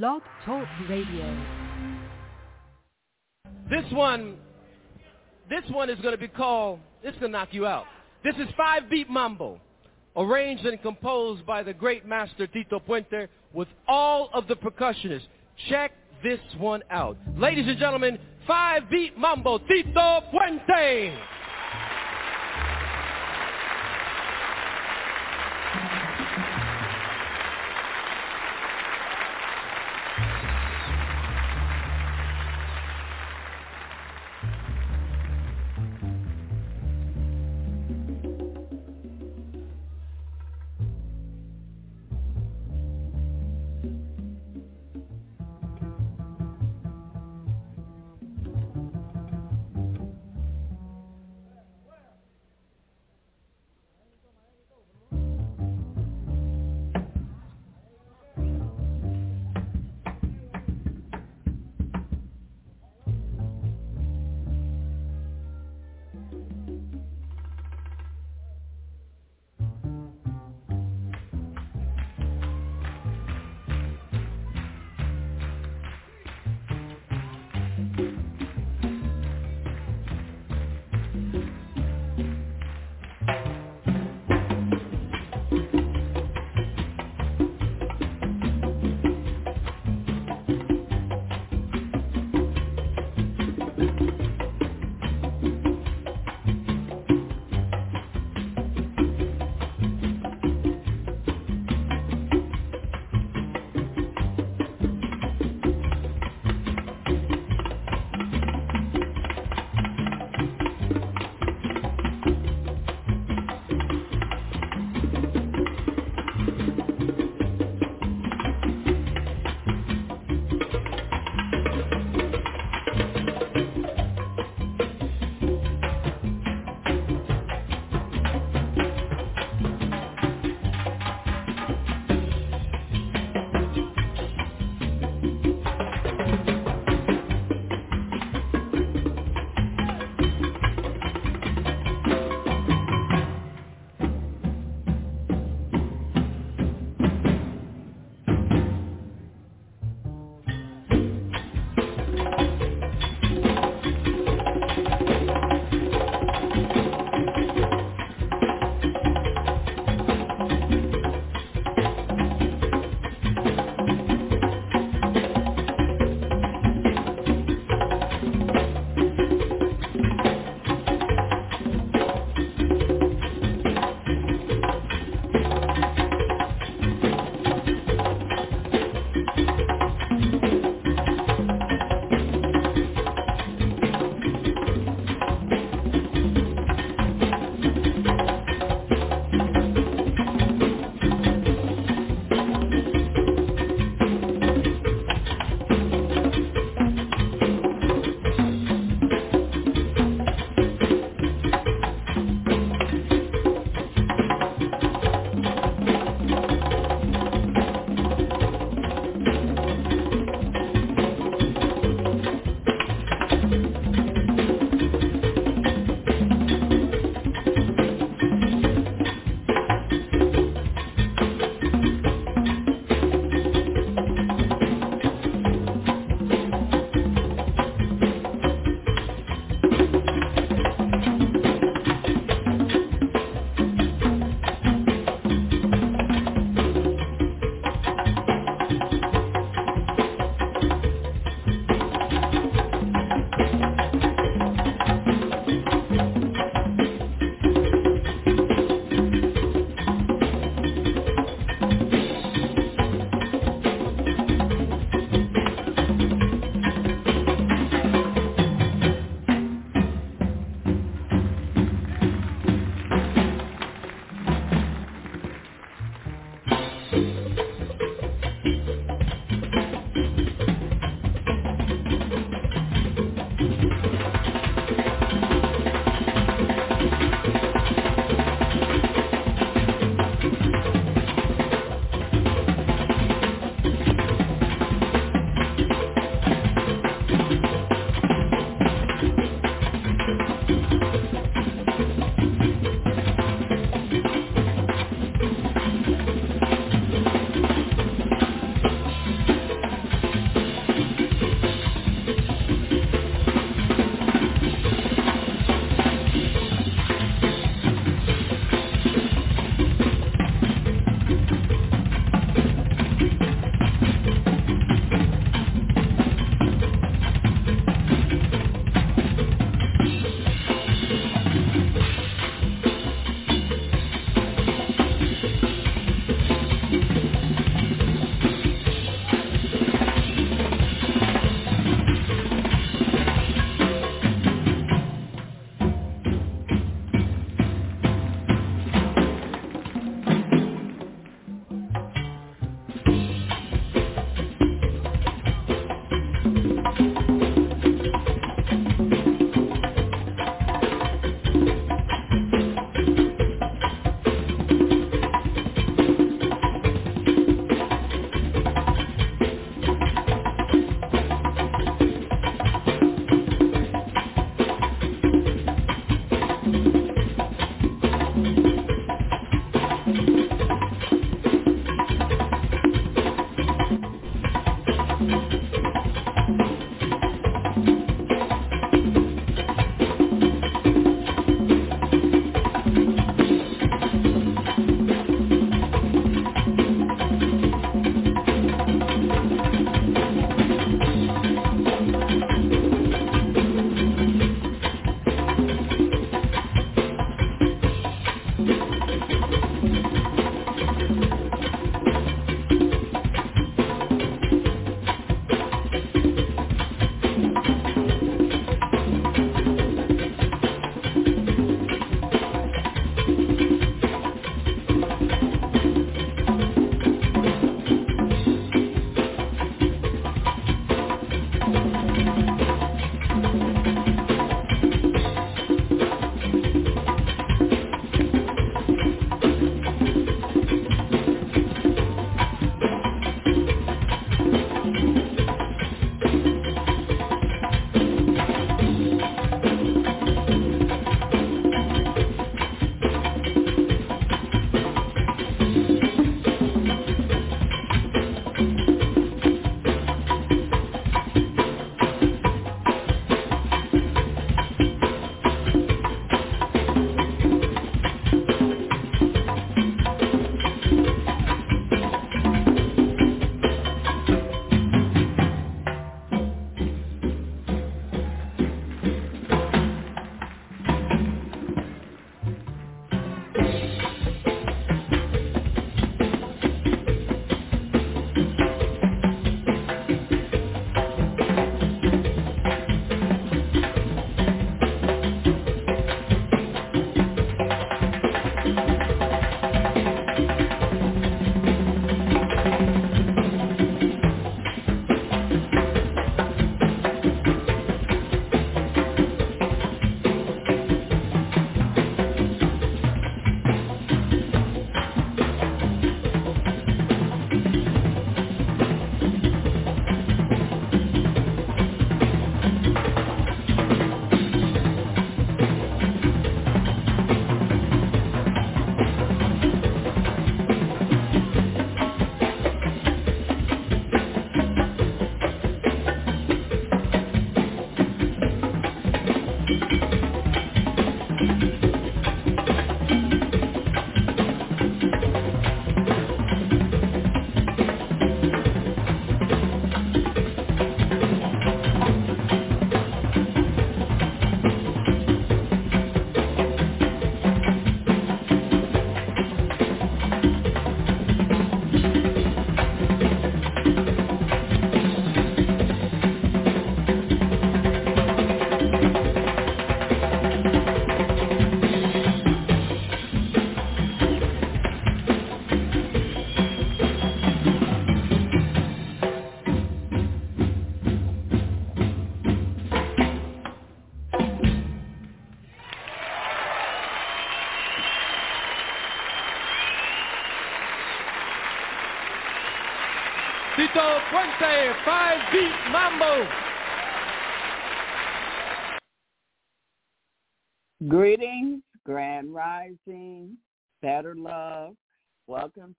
Blog Talk Radio. This one, this one is going to be called, this going to knock you out. This is Five Beat Mambo, arranged and composed by the great master Tito Puente with all of the percussionists. Check this one out. Ladies and gentlemen, Five Beat Mambo, Tito Puente.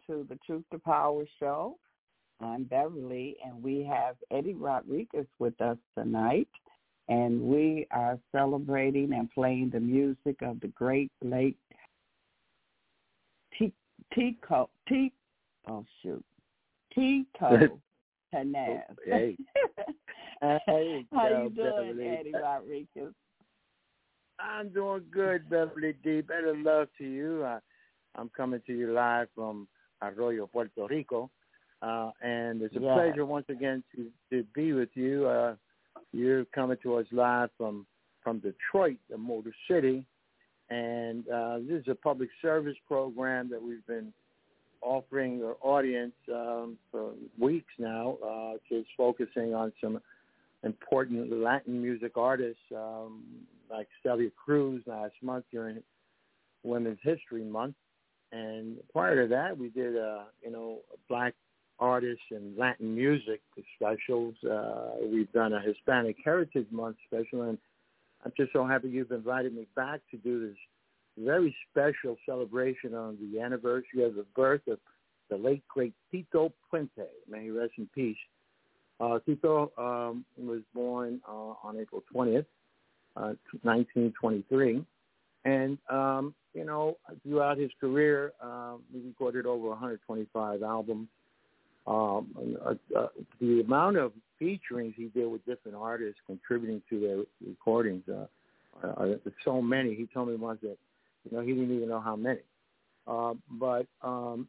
To the Truth to Power Show. I'm Beverly, and we have Eddie Rodriguez with us tonight. And we are celebrating and playing the music of the great late Tico, T, oh shoot, Tito Tanez. hey. hey, How you doing, Beverly? Eddie Rodriguez? I'm doing good, Beverly D. Better love to you. Uh, I'm coming to you live from Arroyo, Puerto Rico. Uh, and it's a Yes. pleasure once again to, to be with you. Uh, you're coming to us live from, from Detroit, the Motor City. And uh, this is a public service program that we've been offering our audience um, for weeks now, uh, just focusing on some important Latin music artists um, like Celia Cruz last month during Women's History Month. And prior to that, we did, uh, you know, black artists and Latin music specials. Uh, we've done a Hispanic Heritage Month special, and I'm just so happy you've invited me back to do this very special celebration on the anniversary of the birth of the late great Tito Puente. May he rest in peace. Uh, Tito um, was born uh, on April 20th, uh, 1923. And, um, you know, throughout his career, um, he recorded over 125 albums. Um, uh, uh, the amount of featurings he did with different artists contributing to their recordings, uh, uh, so many. He told me once that, you know, he didn't even know how many. Uh, but, um,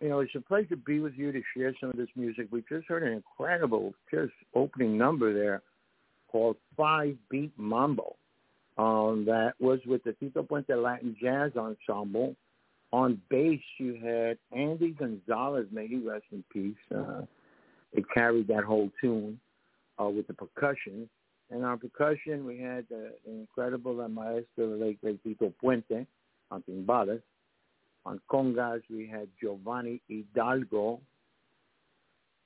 you know, it's a pleasure to be with you to share some of this music. We just heard an incredible, just opening number there called Five Beat Mambo um, that was with the Tito Puente Latin Jazz Ensemble. On bass, you had Andy Gonzalez, may he rest in peace. Uh, it carried that whole tune uh, with the percussion. And on percussion, we had the incredible maestro, the late Tito Puente, on timbales. On congas, we had Giovanni Hidalgo.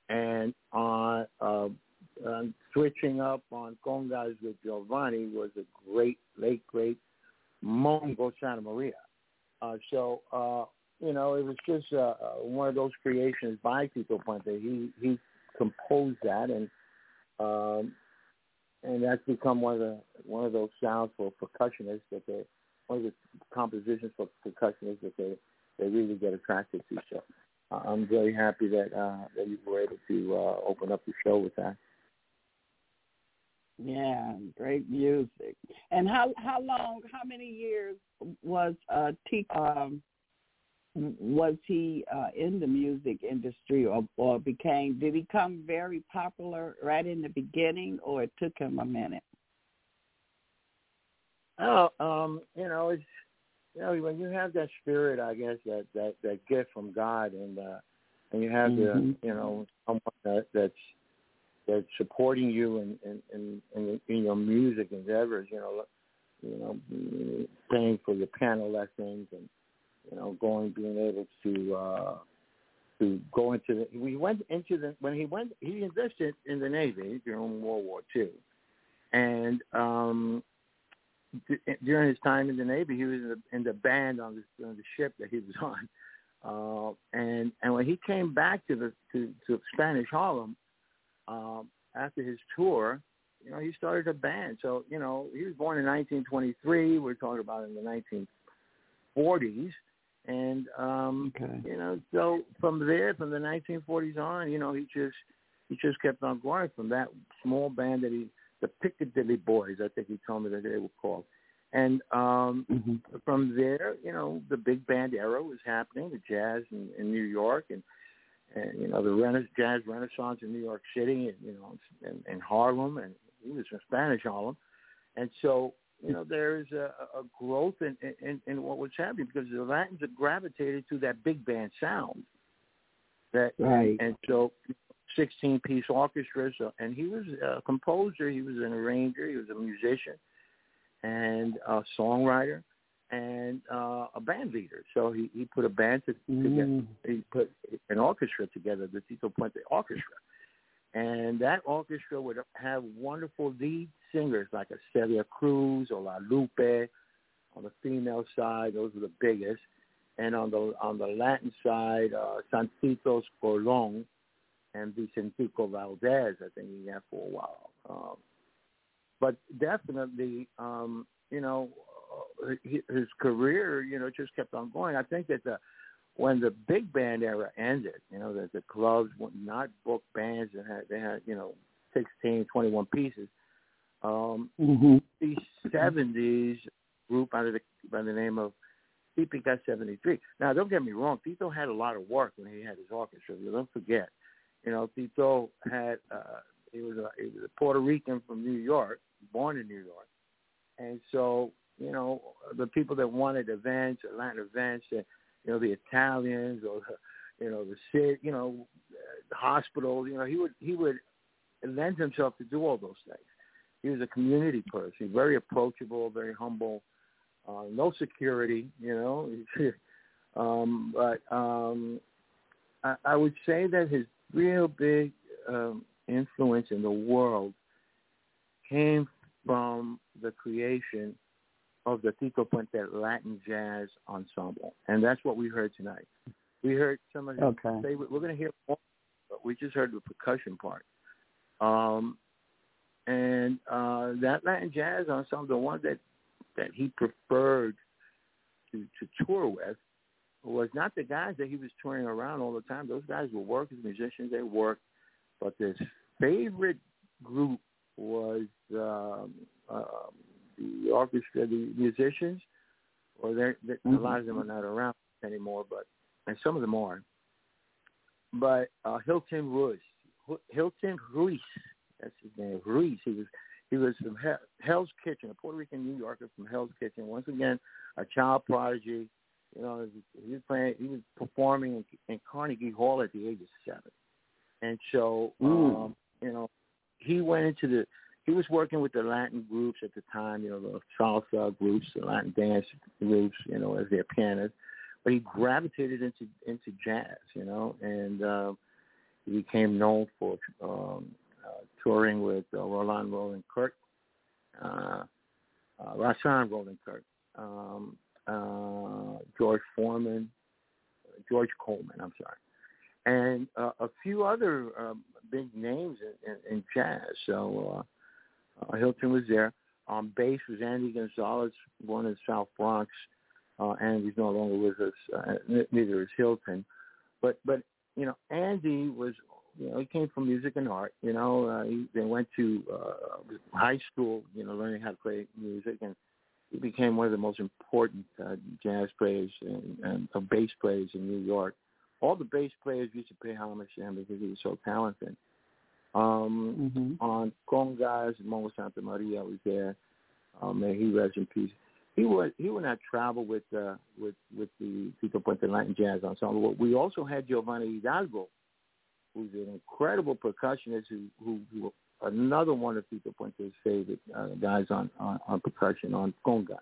And on uh, um, switching up on congas with Giovanni was a great, late, great Mongo Santa Maria. Uh, so, uh, you know, it was just uh, uh, one of those creations by Tito Puente. He he composed that, and um, and that's become one of the one of those sounds for percussionists that they one of the compositions for percussionists that they they really get attracted to. So, uh, I'm very happy that uh, that you were able to uh, open up the show with that. Yeah, great music. And how how long? How many years was uh T um was he uh in the music industry or or became did he come very popular right in the beginning or it took him a minute? Oh, um, you know, it's you know when you have that spirit, I guess that that that gift from God, and uh, and you have Mhm. the you know someone that that's that's supporting you in in in, in, in your music endeavors. You know, you know, paying for your piano lessons and you know going being able to uh to go into the we went into the when he went he enlisted in the navy during world war two and um d- during his time in the navy he was in the, in the band on the, on the ship that he was on uh and and when he came back to the to to spanish harlem um after his tour you know he started a band. So you know he was born in 1923 we're talking about in the 1940s and um Okay. you know so from there from the 1940s on you know he just he just kept on growing from that small band that he the Piccadilly Boys I think he told me that they were called. And um hmm from there you know the big band era was happening the jazz in, in New York and and you know the rena- jazz renaissance in New York City and you know and, and Harlem and he was from Spanish Harlem. And so you know there's a, a growth in, in in what was happening because the Latins had gravitated to that big band sound. That Right. and so 16 piece orchestras so and he was a composer he was an arranger he was a musician and a songwriter and uh, a band leader. So he, he put a band to, together. Mm. He put an orchestra together, the Tito Puente Orchestra. And that orchestra would have wonderful lead singers like Celia Cruz or La Lupe. On the female side, those are the biggest. And on the on the Latin side, uh, Santitos Colon and Vicentico Valdez, I think he had for a while. Um, but definitely, um, you know, his career, you know, just kept on going. I think that the when the big band era ended, you know, that the clubs would not book bands that had they had, you know, 16, 21 pieces. Um, mm-hmm. The seventies group under the by the name of Típica seventy three. Now, don't get me wrong, Tito had a lot of work when he had his orchestra. You don't forget, you know, Tito had uh, he was a he was a Puerto Rican from New York, born in New York, and so you know the people that wanted events, Latin events, you know the Italians or you know the city, you know the hospitals, you know he would he would lend himself to do all those things. He was a community person, very approachable, very humble, uh, no security, you know. um, but um, I, I would say that his real big um, influence in the world came from the creation of the Tito Puente Latin Jazz Ensemble, and that's what we heard tonight. We heard some of his okay. favorite. We're going to hear more, but we just heard the percussion part. Um, and uh, that Latin Jazz Ensemble, the one that that he preferred to to tour with, was not the guys that he was touring around all the time. Those guys were workers, musicians. They worked, but his favorite group was um, uh, the orchestra, the musicians, or they're, they, mm-hmm. a lot of them are not around anymore, but and some of them are. But uh, Hilton Ruiz, Hilton Ruiz, that's his name, Ruiz. He was he was from Hell's Kitchen, a Puerto Rican New Yorker from Hell's Kitchen. Once again, a child prodigy. You know, he was playing, he was performing in, in Carnegie Hall at the age of seven, and so um, you know, he went into the he was working with the Latin groups at the time, you know, the salsa groups, the Latin dance groups, you know, as their pianist. But he gravitated into into jazz, you know, and uh, he became known for um, uh, touring with uh, Roland Roland Kirk, uh, uh, Rahsaan Roland Kirk, um, uh, George Foreman, George Coleman. I'm sorry, and uh, a few other um, big names in, in, in jazz. So uh, Hilton was there. On bass was Andy Gonzalez, born in South Bronx. Uh, Andy's no longer with us. Uh, neither is Hilton. But but you know, Andy was you know he came from music and art. You know, uh, he, they went to uh, high school. You know, learning how to play music, and he became one of the most important uh, jazz players and, and uh, bass players in New York all the bass players used to pay homage to him because he was so talented. Um, mm-hmm. On Congas, Mongo Santa Maria was there. Um, may he rest in peace. He would he would not travel with uh, with with the Tito Puente Latin Jazz Ensemble. We also had Giovanni Hidalgo, who's an incredible percussionist who who, who another one of Tito Puente's favorite uh, guys on, on on percussion on congas.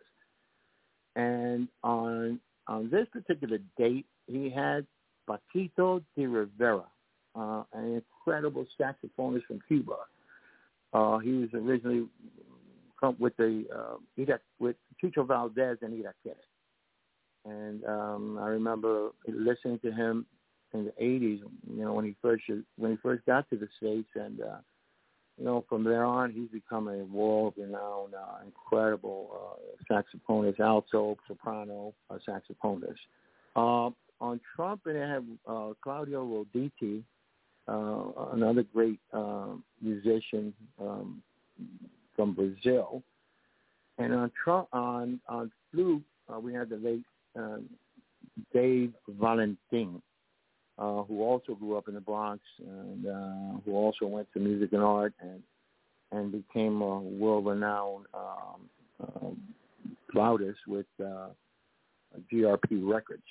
And on on this particular date, he had Paquito D'Rivera, uh, an incredible saxophonist from Cuba. Uh, he was originally with the uh, he got with Chucho Valdez and Irakere. And um, I remember listening to him in the '80s. You know, when he first when he first got to the states, and uh, you know, from there on, he's become a world-renowned, uh, incredible uh, saxophonist, alto, soprano uh, saxophonist. Um, on trumpet, I have uh, Claudio Roditi, uh, another great uh, musician um, from Brazil. And on trump, on on flute, uh, we had the late um, Dave Valentin, uh, who also grew up in the Bronx and uh, who also went to music and art and and became a world-renowned um, um, flautist with uh, GRP Records.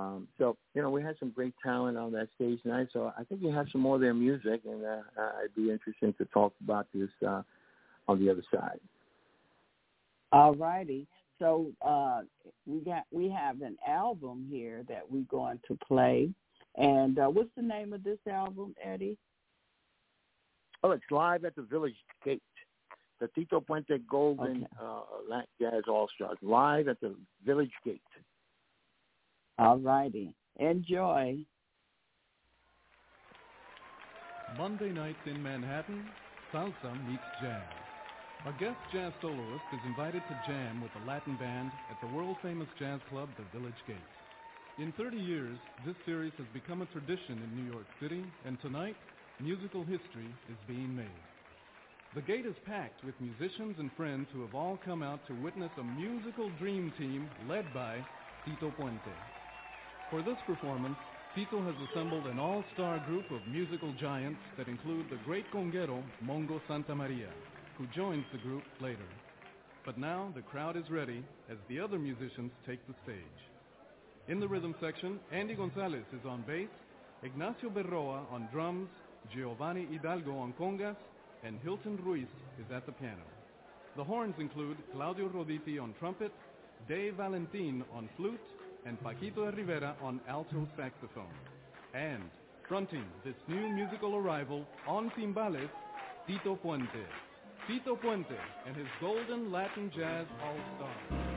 Um, so, you know, we had some great talent on that stage tonight. So I think you have some more of their music, and uh, I'd be interested to talk about this uh, on the other side. All righty. so uh, we got we have an album here that we're going to play. And uh, what's the name of this album, Eddie? Oh, it's live at the Village Gate. The Tito Puente Golden Okay. uh, Jazz All Stars live at the Village Gate. All righty. Enjoy. Monday nights in Manhattan, salsa meets jazz. A guest jazz soloist is invited to jam with a Latin band at the world-famous jazz club, the Village Gate. In 30 years, this series has become a tradition in New York City, and tonight, musical history is being made. The gate is packed with musicians and friends who have all come out to witness a musical dream team led by Tito Puente. For this performance, Tito has assembled an all-star group of musical giants that include the great conguero Mongo Santa Maria, who joins the group later. But now the crowd is ready as the other musicians take the stage. In the rhythm section, Andy Gonzalez is on bass, Ignacio Berroa on drums, Giovanni Hidalgo on congas, and Hilton Ruiz is at the piano. The horns include Claudio Roditi on trumpet, Dave Valentin on flute, and Paquito Rivera on alto saxophone. And fronting this new musical arrival on timbales, Tito Puente. Tito Puente and his Golden Latin Jazz All-Stars.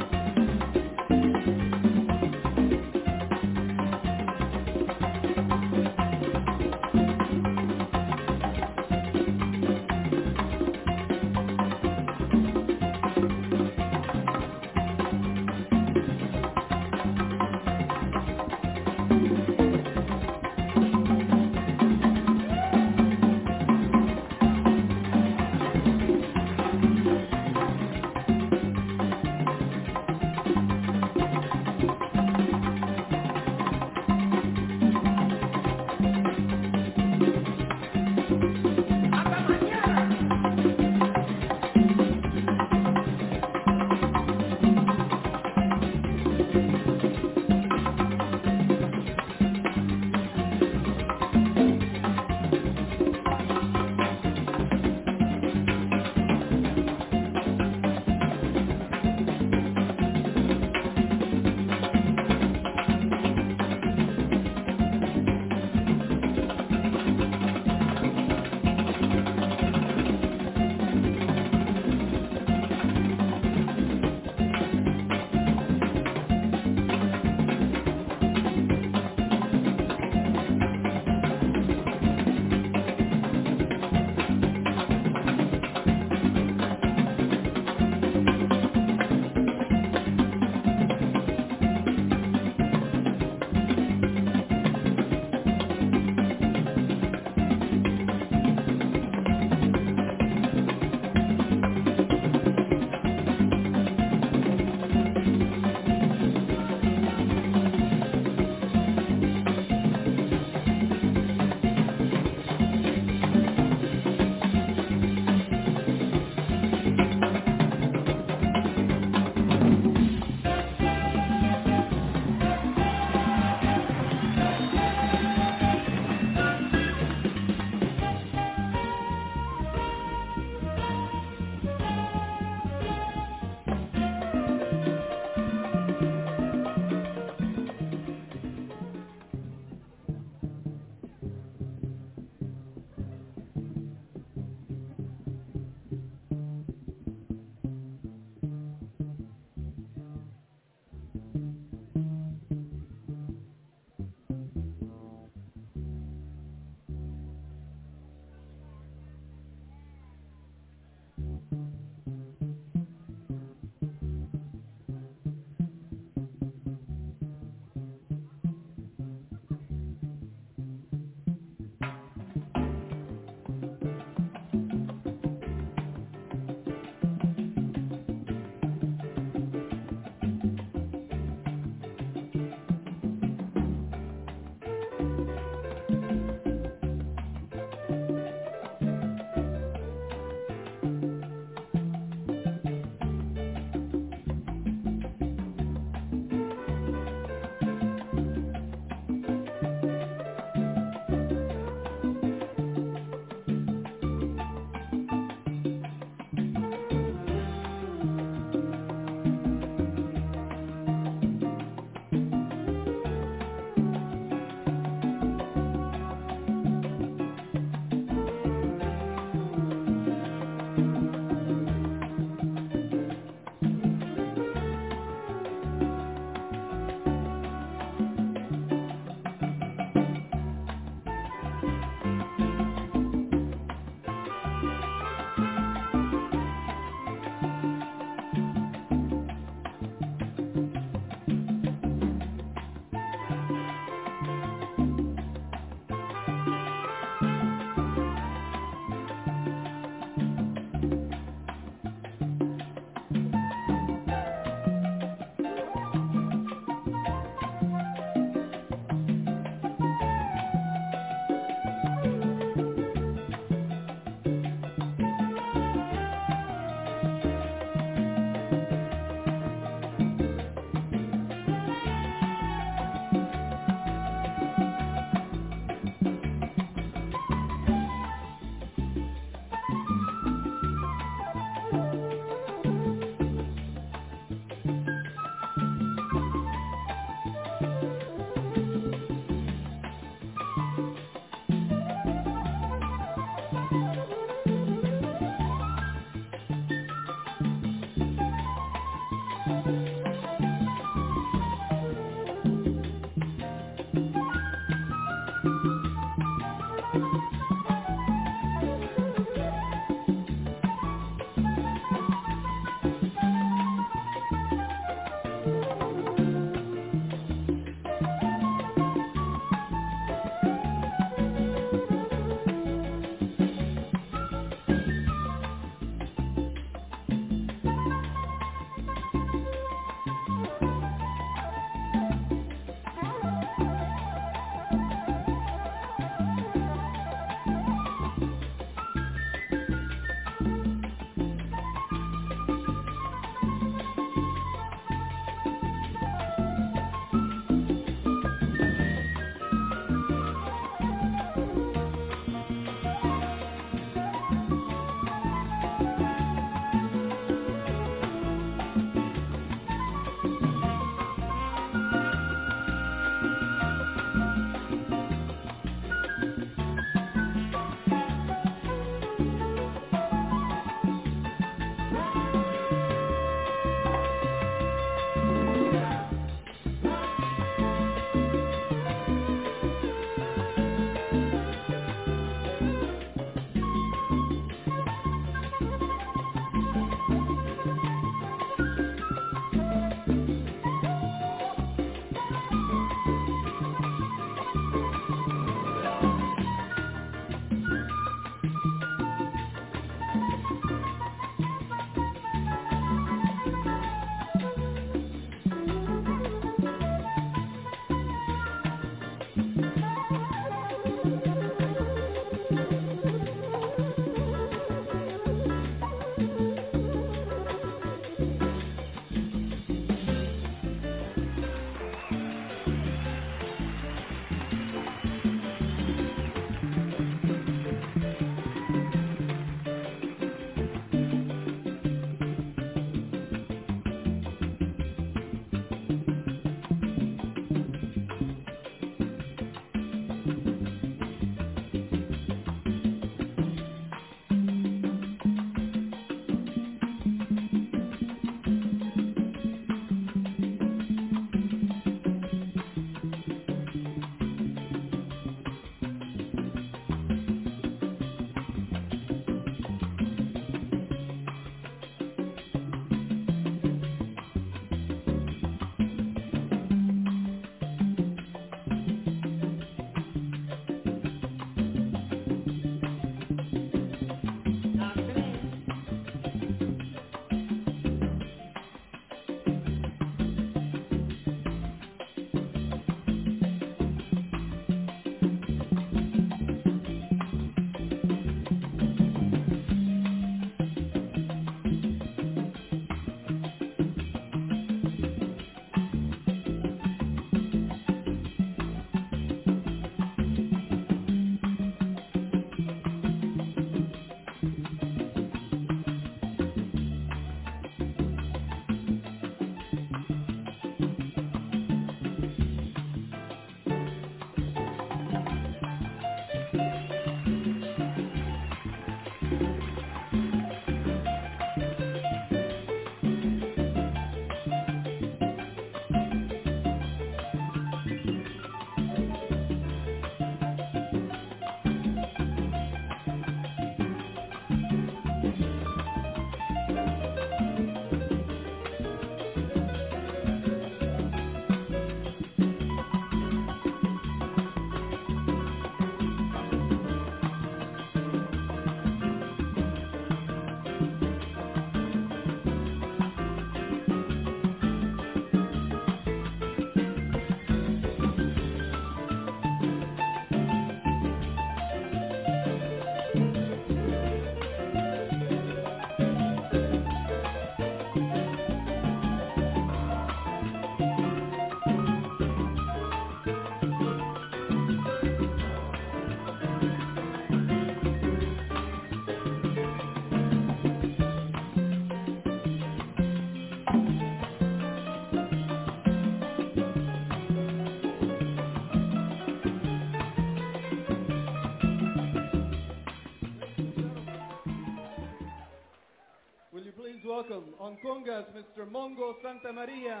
Hong Kongas, Mr. Mongo Santa María.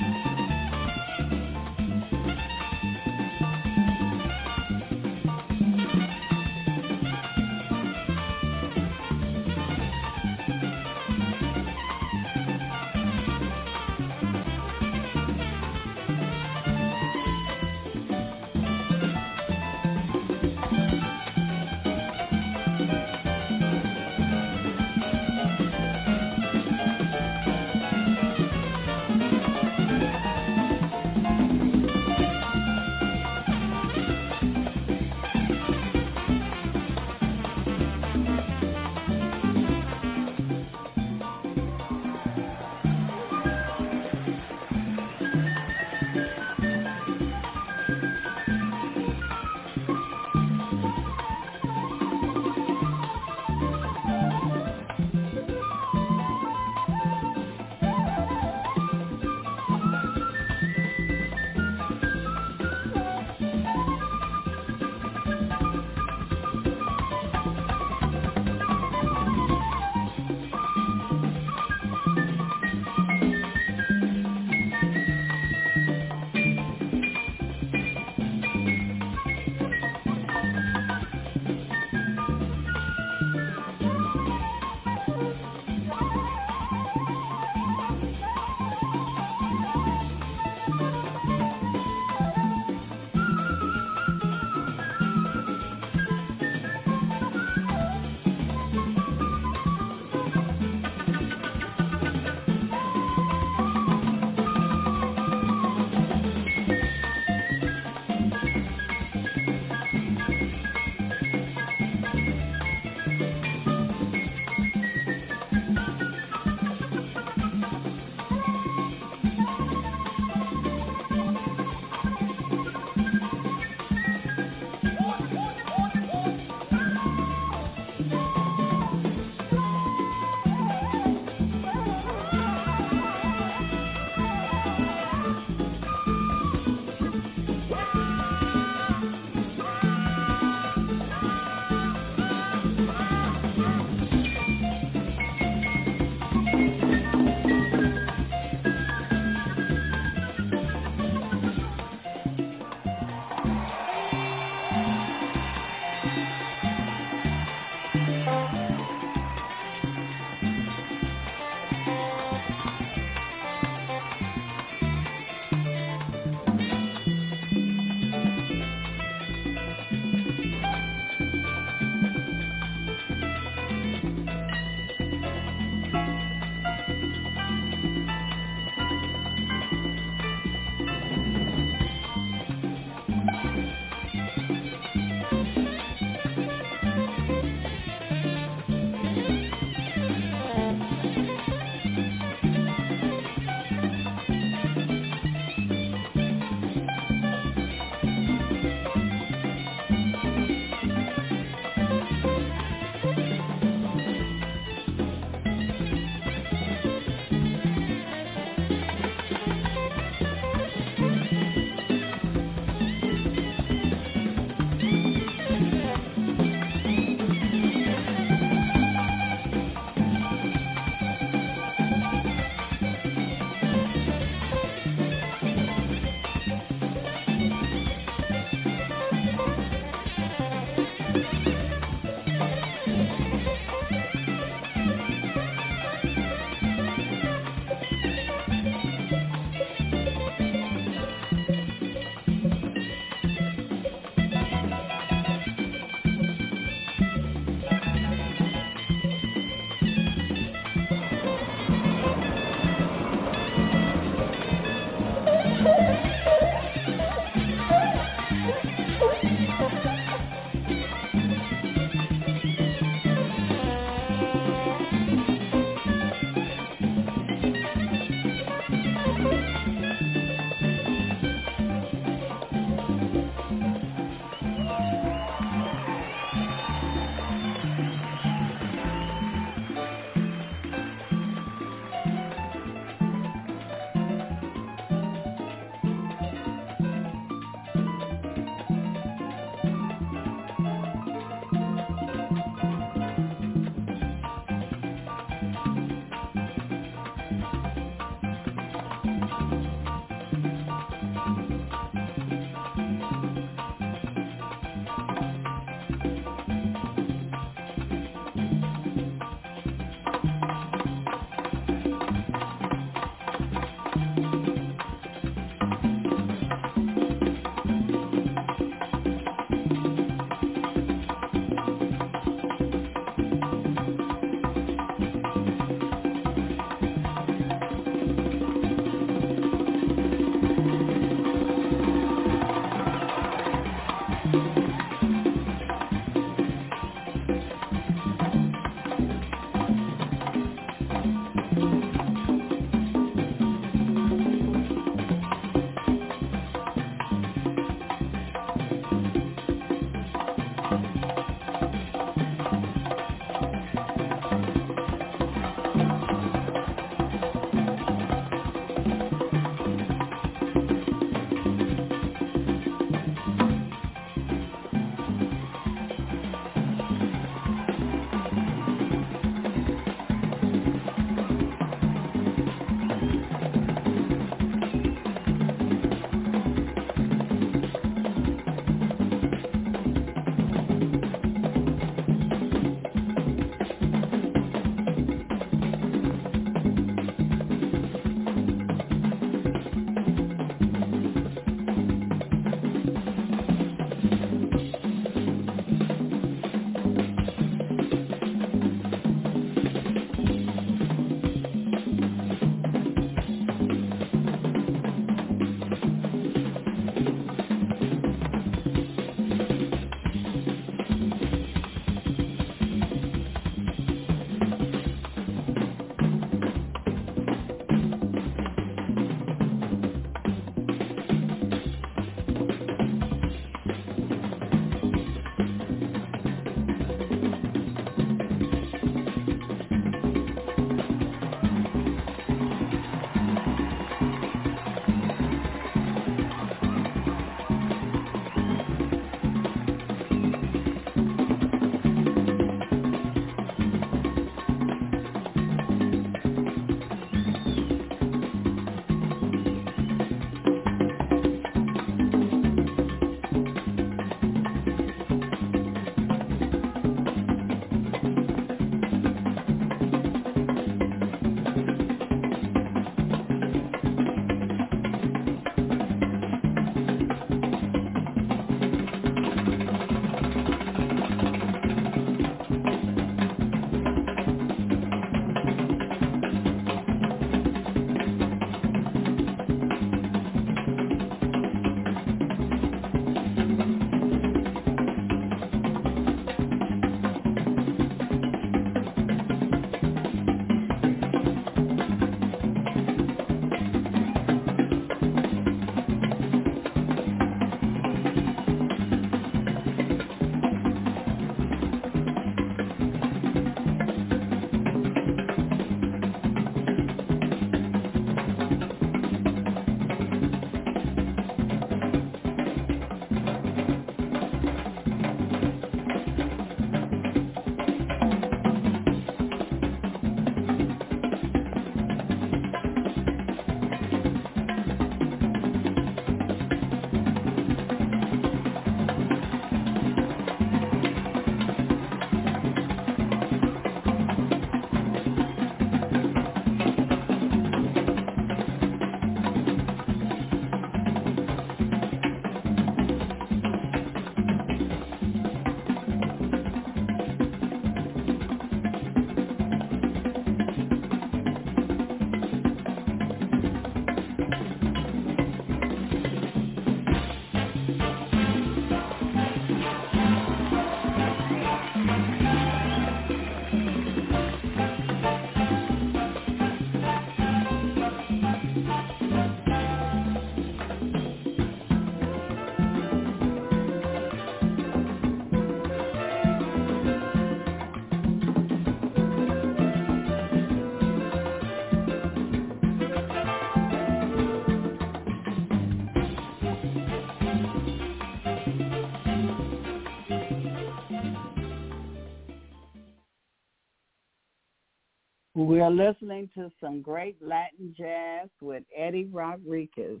Maria. We're listening to some great Latin jazz with Eddie Rodriguez.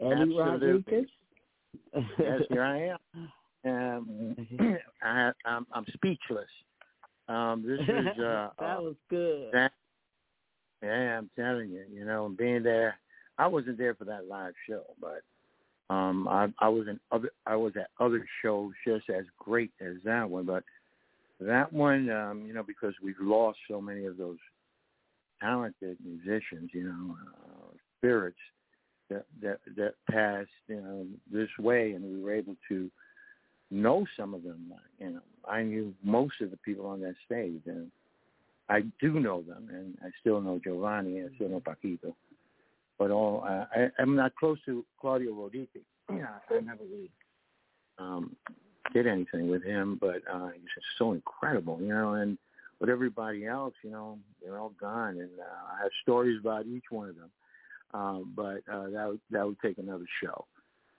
Eddie Absolutely. Rodriguez. yes, here I am. Um, I, I'm, I'm speechless. Um, this is uh, that uh, was good. that. Yeah, I'm telling you, you know, being there. I wasn't there for that live show, but um, I, I was in other. I was at other shows just as great as that one, but that one, um, you know, because we've lost so many of those talented musicians, you know, uh, spirits that that that passed, you know, this way, and we were able to know some of them. You know, I knew most of the people on that stage, and I do know them, and I still know Giovanni, and I still know Paquito. But all uh, I, I'm not close to Claudio Roditi. Yeah, I never really um, did anything with him, but uh, he's just so incredible, you know. And with everybody else, you know, they're all gone, and uh, I have stories about each one of them. Um, but uh, that would, that would take another show.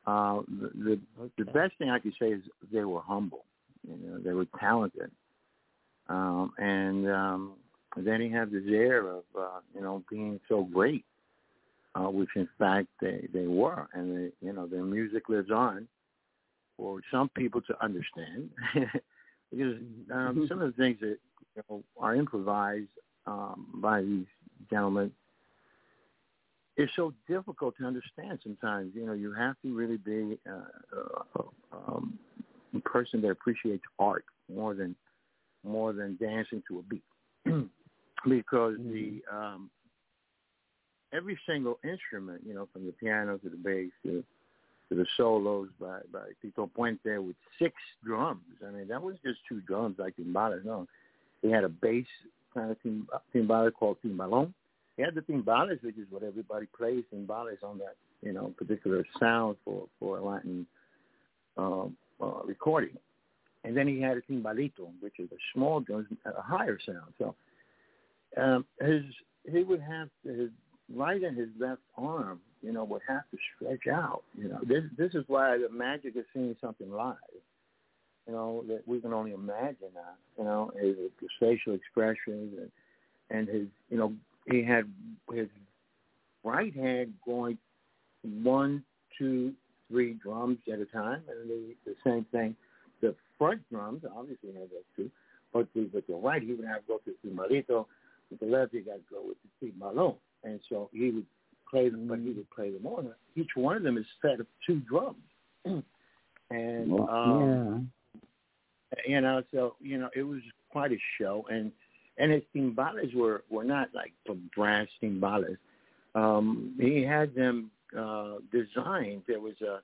Uh, the the, the best thing I could say is they were humble. You know, they were talented, um, and um, then he had this air of uh, you know being so great, uh, which in fact they they were, and they, you know their music lives on for some people to understand, because um, some of the things that you know, are improvised um, by these gentlemen is so difficult to understand sometimes. You know, you have to really be uh, uh, um, a person that appreciates art more than more than dancing to a beat, because mm-hmm. the um, every single instrument, you know, from the piano to the bass to the solos by by Tito Puente with six drums. I mean, that was just two drums like timbales. No, he had a bass kind of tim- timbale called timbalón he had the timbales, which is what everybody plays timbales on that you know particular sound for for Latin um, uh, recording. And then he had a timbalito, which is a small drum, a higher sound. So um, his he would have his right and his left arm, you know, would have to stretch out. You know, this this is why the magic of seeing something live. You know that we can only imagine that. You know, his, his facial expressions and and his you know he had his right hand going one, two, three drums at a time, and the, the same thing. The front drums obviously had those two, but with the right he would have to go to the malito. With the left he got to go with the malone, and so he would play them, but he would play them on. Each one of them is fed of two drums, and um, yeah. you know, so you know, it was quite a show, and and his timbales were were not like brass timbales. Um, he had them uh, designed. There was a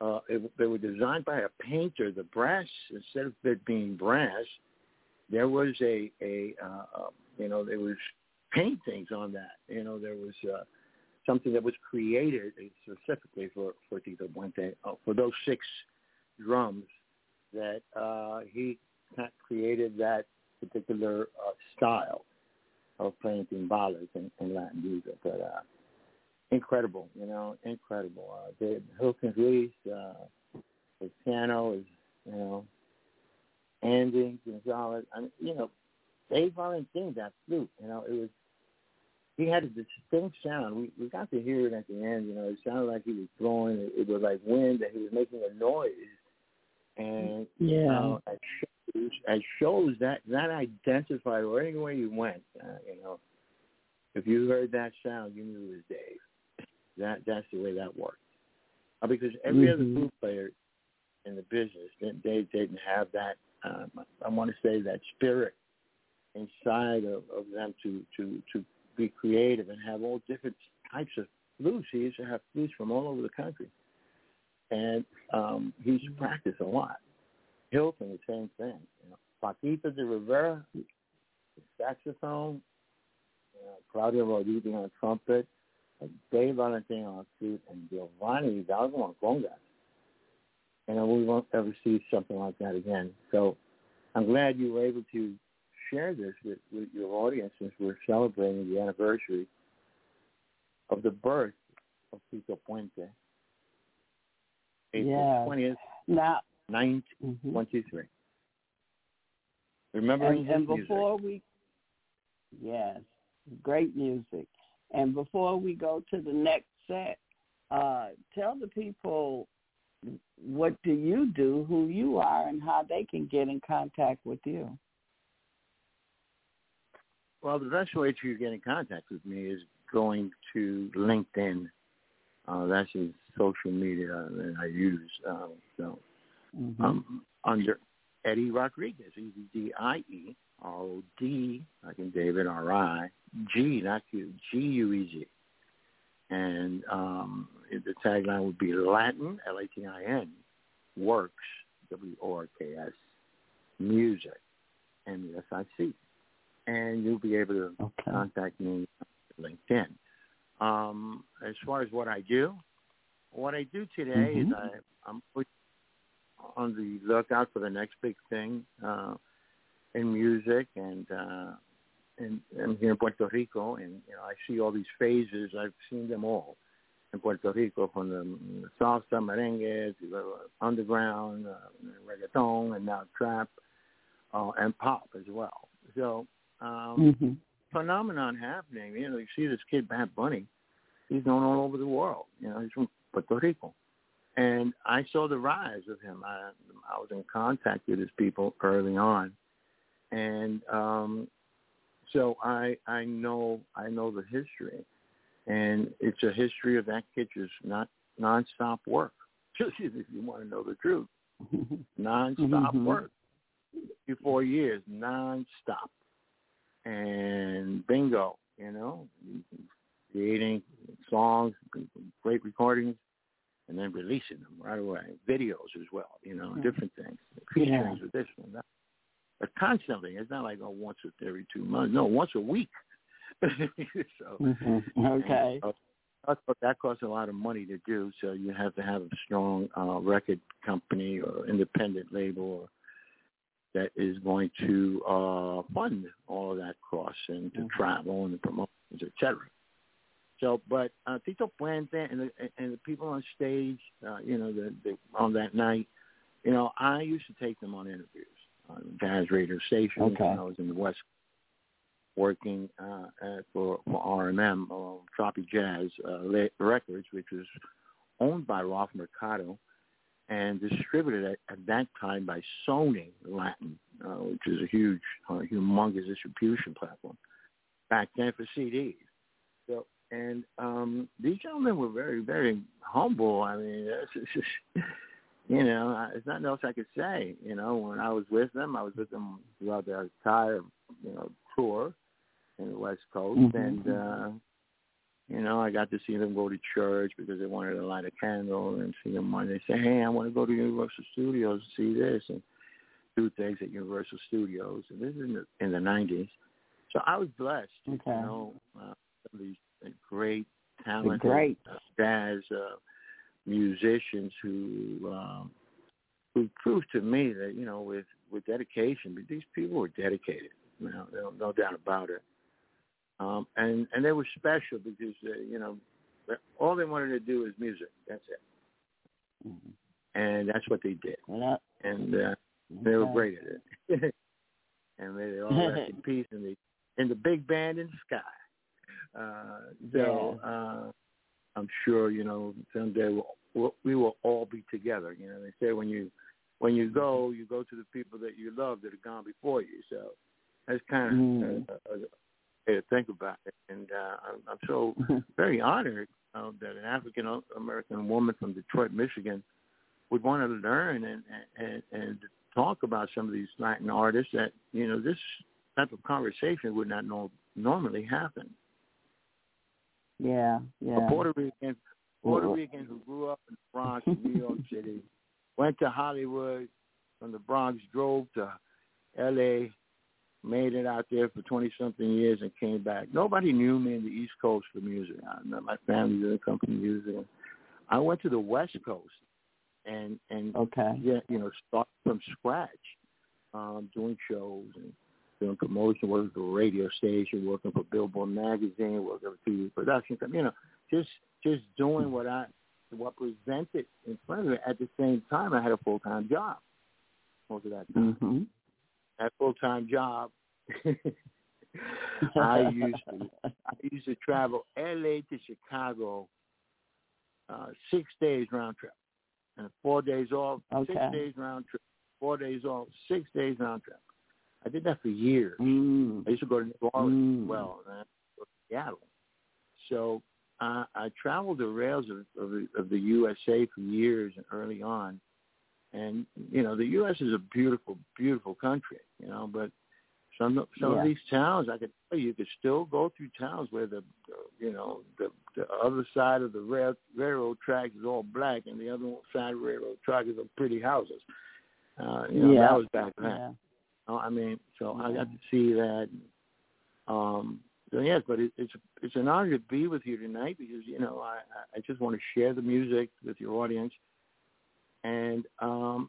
uh, it, they were designed by a painter. The brass instead of it being brass, there was a a uh, uh, you know there was paintings on that. You know there was uh, something that was created specifically for for Tito Puente uh, for those six drums that uh, he created that particular uh, style of playing timbales in, in Latin music. But uh, incredible, you know, incredible. Uh, the Hilton Ruiz, uh, his piano is, you know, Andy Gonzalez. I mean, you know, Dave Valentin, that flute, you know, it was. He had a distinct sound. We we got to hear it at the end. You know, it sounded like he was blowing. It, it was like wind that he was making a noise. And yeah, you know, at as shows that that identified or anywhere you went, uh, you know, if you heard that sound, you knew it was Dave. That that's the way that worked. Uh, because every mm-hmm. other flute player in the business, they didn't have that. Um, I want to say that spirit inside of, of them to to to be creative and have all different types of flutes. He used to have flutes from all over the country, and um, he used to practice a lot. Hilton, the same thing. You know, Paquito D'Rivera, saxophone, you know, Claudio Rodriguez on trumpet, Dave Valentin on flute, and Giovanni Hidalgo on congas. And we won't ever see something like that again. So I'm glad you were able to share this with, with your audience since we're celebrating the anniversary of the birth of Tito Puente. April yeah. 20th, now, 1923. Mm-hmm. Remembering and, before music. we Yes, great music. And before we go to the next set, uh, tell the people what do you do, who you are, and how they can get in contact with you. Well, the best way to get in contact with me is going to LinkedIn. Uh, that's the social media that I use. Uh, so Mm-hmm. um, under Eddie Rodriguez, E D D I E R O D, like in David R I G, not Q, G U E Z, and um, the tagline would be Latin L A T I N works W O R K S music M E S I C, and you'll be able to Okay. contact me on LinkedIn. Um, as far as what I do, what I do today is Mhm. I, I'm on the lookout for the next big thing uh, in music, and uh, and I'm here in Puerto Rico, and you know I see all these phases. I've seen them all in Puerto Rico, from the, the salsa, merengue, to underground, uh, reggaeton, and now trap, uh, and pop as well. So um, hmm phenomenon happening. You know, you see this kid Bad Bunny. He's known all over the world. You know, he's from Puerto Rico, and I saw the rise of him. I, I was in contact with his people early on, and um, so I I know I know the history, and it's a history of that kid just not nonstop work. Just if you want to know the truth, nonstop Mhm. work. Four years nonstop and bingo, you know, creating songs, great recordings, and then releasing them right away. Videos as well, you know, Yeah. different things, Yeah. with this one. That, but constantly, it's not like oh once a every two months. No, once a week. so Mhm. Okay. and, uh, that- that costs a lot of money to do, so you have to have a strong uh, record company or independent label or that is going to uh, fund all of that costs and to Mhm. travel and the promotions, et cetera. So, but uh, Tito Puente and the, and the people on stage, uh, you know, the, the, on that night, you know, I used to take them on interviews on jazz radio stations Okay. when I was in the West working uh, at, for, for RMM, uh, Tropijazz uh, Records, which was owned by Ralph Mercado and distributed at, at that time by Sony Latin, uh, which is a huge, uh, humongous distribution platform back then for CDs. So, and um, these gentlemen were very, very humble. I mean, it's, just, you know, there's nothing else I could say. You know, when I was with them, I was with them throughout their entire, you know, tour in the West Coast, Mhm. and uh, you know, I got to see them go to church because they wanted to light a candle and see them. And they say, "Hey, I want to go to Universal Studios to see this and do things at Universal Studios." And this is in the in the '90s, so I was blessed. Okay. You know, uh, some of these great talented great. uh, jazz uh, musicians who um, who proved to me that you know with with dedication, but these people were dedicated. You know, no, no doubt about it. Um, and and they were special because uh, you know all they wanted to do was music. That's it, Mhm. and that's what they did. Well, And uh, they were great at it. and may they all rest in peace in the in the big band in the sky. Uh, so uh, I'm sure you know someday we'll, we'll, we will all be together. You know, they say when you when you go, you go to the people that you love that have gone before you. So that's kind of Mm. uh, a, a way to think about it. And uh, I'm, I'm so very honored uh, that an African American woman from Detroit, Michigan, would want to learn and, and and talk about some of these Latin artists that you know this type of conversation would not know, normally happen. Yeah, yeah. A. Puerto Rican, Puerto Rican who grew up in the Bronx, New York City, went to Hollywood, from the Bronx, drove to L.A., made it out there for 20-something years and came back. Nobody knew me in the East Coast for music. I, my family didn't come from music. I went to the West Coast and and Okay. yeah, you know, start from scratch, um, doing shows and doing promotion, working for a radio station, working for Billboard magazine, working for TV production, company, you know, just just doing what I what presented in front of me. At the same time, I had a full time job most of that time. Mhm. That full time job I used to I used to travel L.A. to Chicago, uh, six days round trip, and four days off. Okay. Six days round trip, four days off, six days round trip. I did that for years. Mm. I used to go to New Orleans Mm. as well, and I go to Seattle. So uh, I traveled the rails of, of, of the USA for years and early on. And you know, the U.S. is a beautiful, beautiful country. You know, but some some Yeah. of these towns, I could tell you, you could still go through towns where the, you know the the other side of the rail, railroad track is all black, and the other side of the railroad track is a pretty houses. Uh, you know, yeah. that was back then. Yeah. Uh, I mean, so I got to see that. Um, so yes, but it, it's it's an honor to be with you tonight because you know I I just want to share the music with your audience, and um,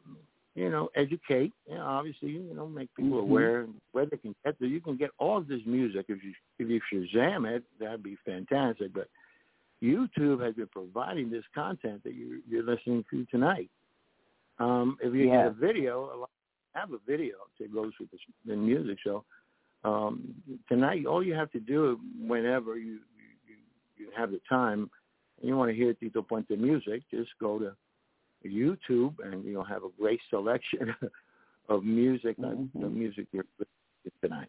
you know educate. You know, obviously, you know, make people Mhm. aware where they can get. You can get all of this music if you if you Shazam it, that'd be fantastic. But YouTube has been providing this content that you you're listening to tonight. Um, if you Yeah. get a video, a lot have a video that goes with the, the music. So um, tonight, all you have to do whenever you you, you have the time, and you want to hear Tito Puente music, just go to YouTube, and you'll have a great selection of music, like the music you're tonight.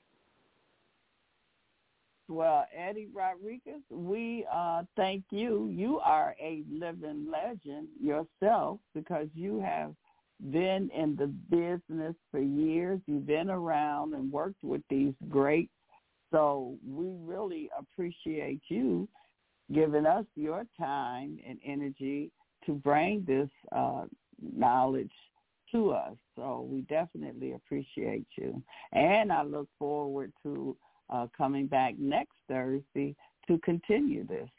Well, Eddie Rodriguez, we uh, thank you. You are a living legend yourself because you have been in the business for years. You've been around and worked with these greats. So we really appreciate you giving us your time and energy to bring this uh, knowledge to us. So we definitely appreciate you. And I look forward to uh, coming back next Thursday to continue this.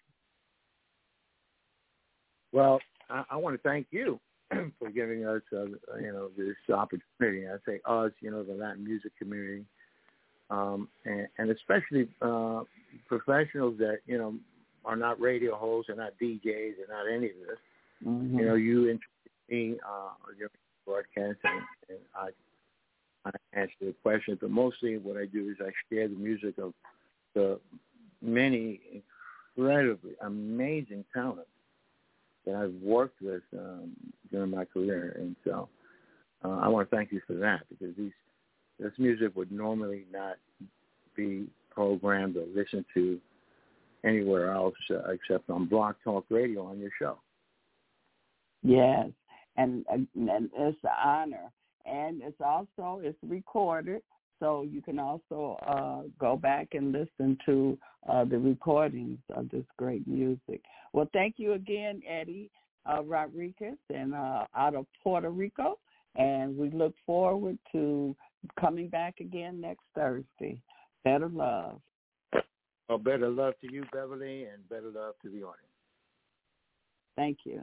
Well, I, I want to thank you for giving us, uh, you know, this opportunity. I say us, you know, the Latin music community, um, and, and especially uh, professionals that you know are not radio hosts, are not DJs, are not any of this. Mm-hmm. You know, you introduced me uh, the broadcast, and, and I I answer the questions, but mostly what I do is I share the music of the many incredibly amazing talents that I've worked with um, during my career, and so uh, I want to thank you for that because these this music would normally not be programmed or listened to anywhere else uh, except on Blog Talk Radio on your show. Yes, and and it's an honor, and it's also it's recorded, so you can also uh, go back and listen to uh, the recordings of this great music. Well, thank you again, Eddie uh, Rodriguez, and uh, out of Puerto Rico, and we look forward to coming back again next Thursday. Better love. Well, better love to you, Beverly, and better love to the audience. Thank you.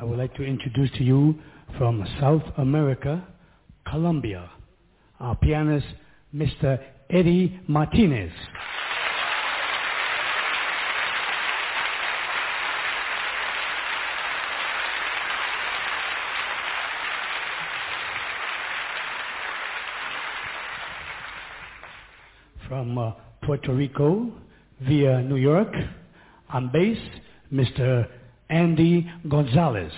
I would like to introduce to you from South America, Colombia, our pianist, Mr. Eddie Martinez. From uh, Puerto Rico via New York, on bass, Mr. Andy Gonzalez.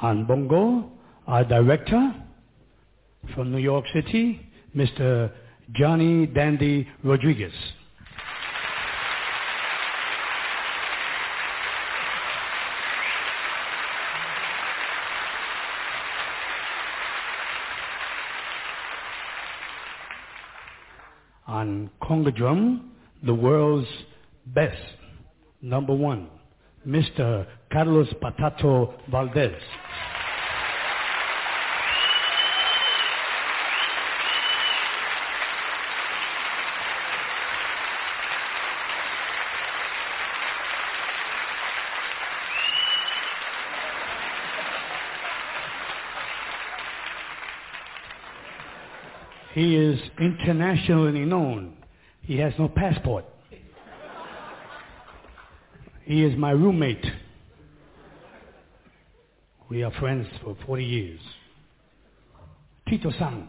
On bongo, our director from New York City, Mr. Johnny Dandy Rodriguez. On conga drum, the world's best, number one, Mr. Carlos Patato Valdez. He is internationally known. He has no passport. He is my roommate. We are friends for 40 years. Tito San.